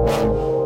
Música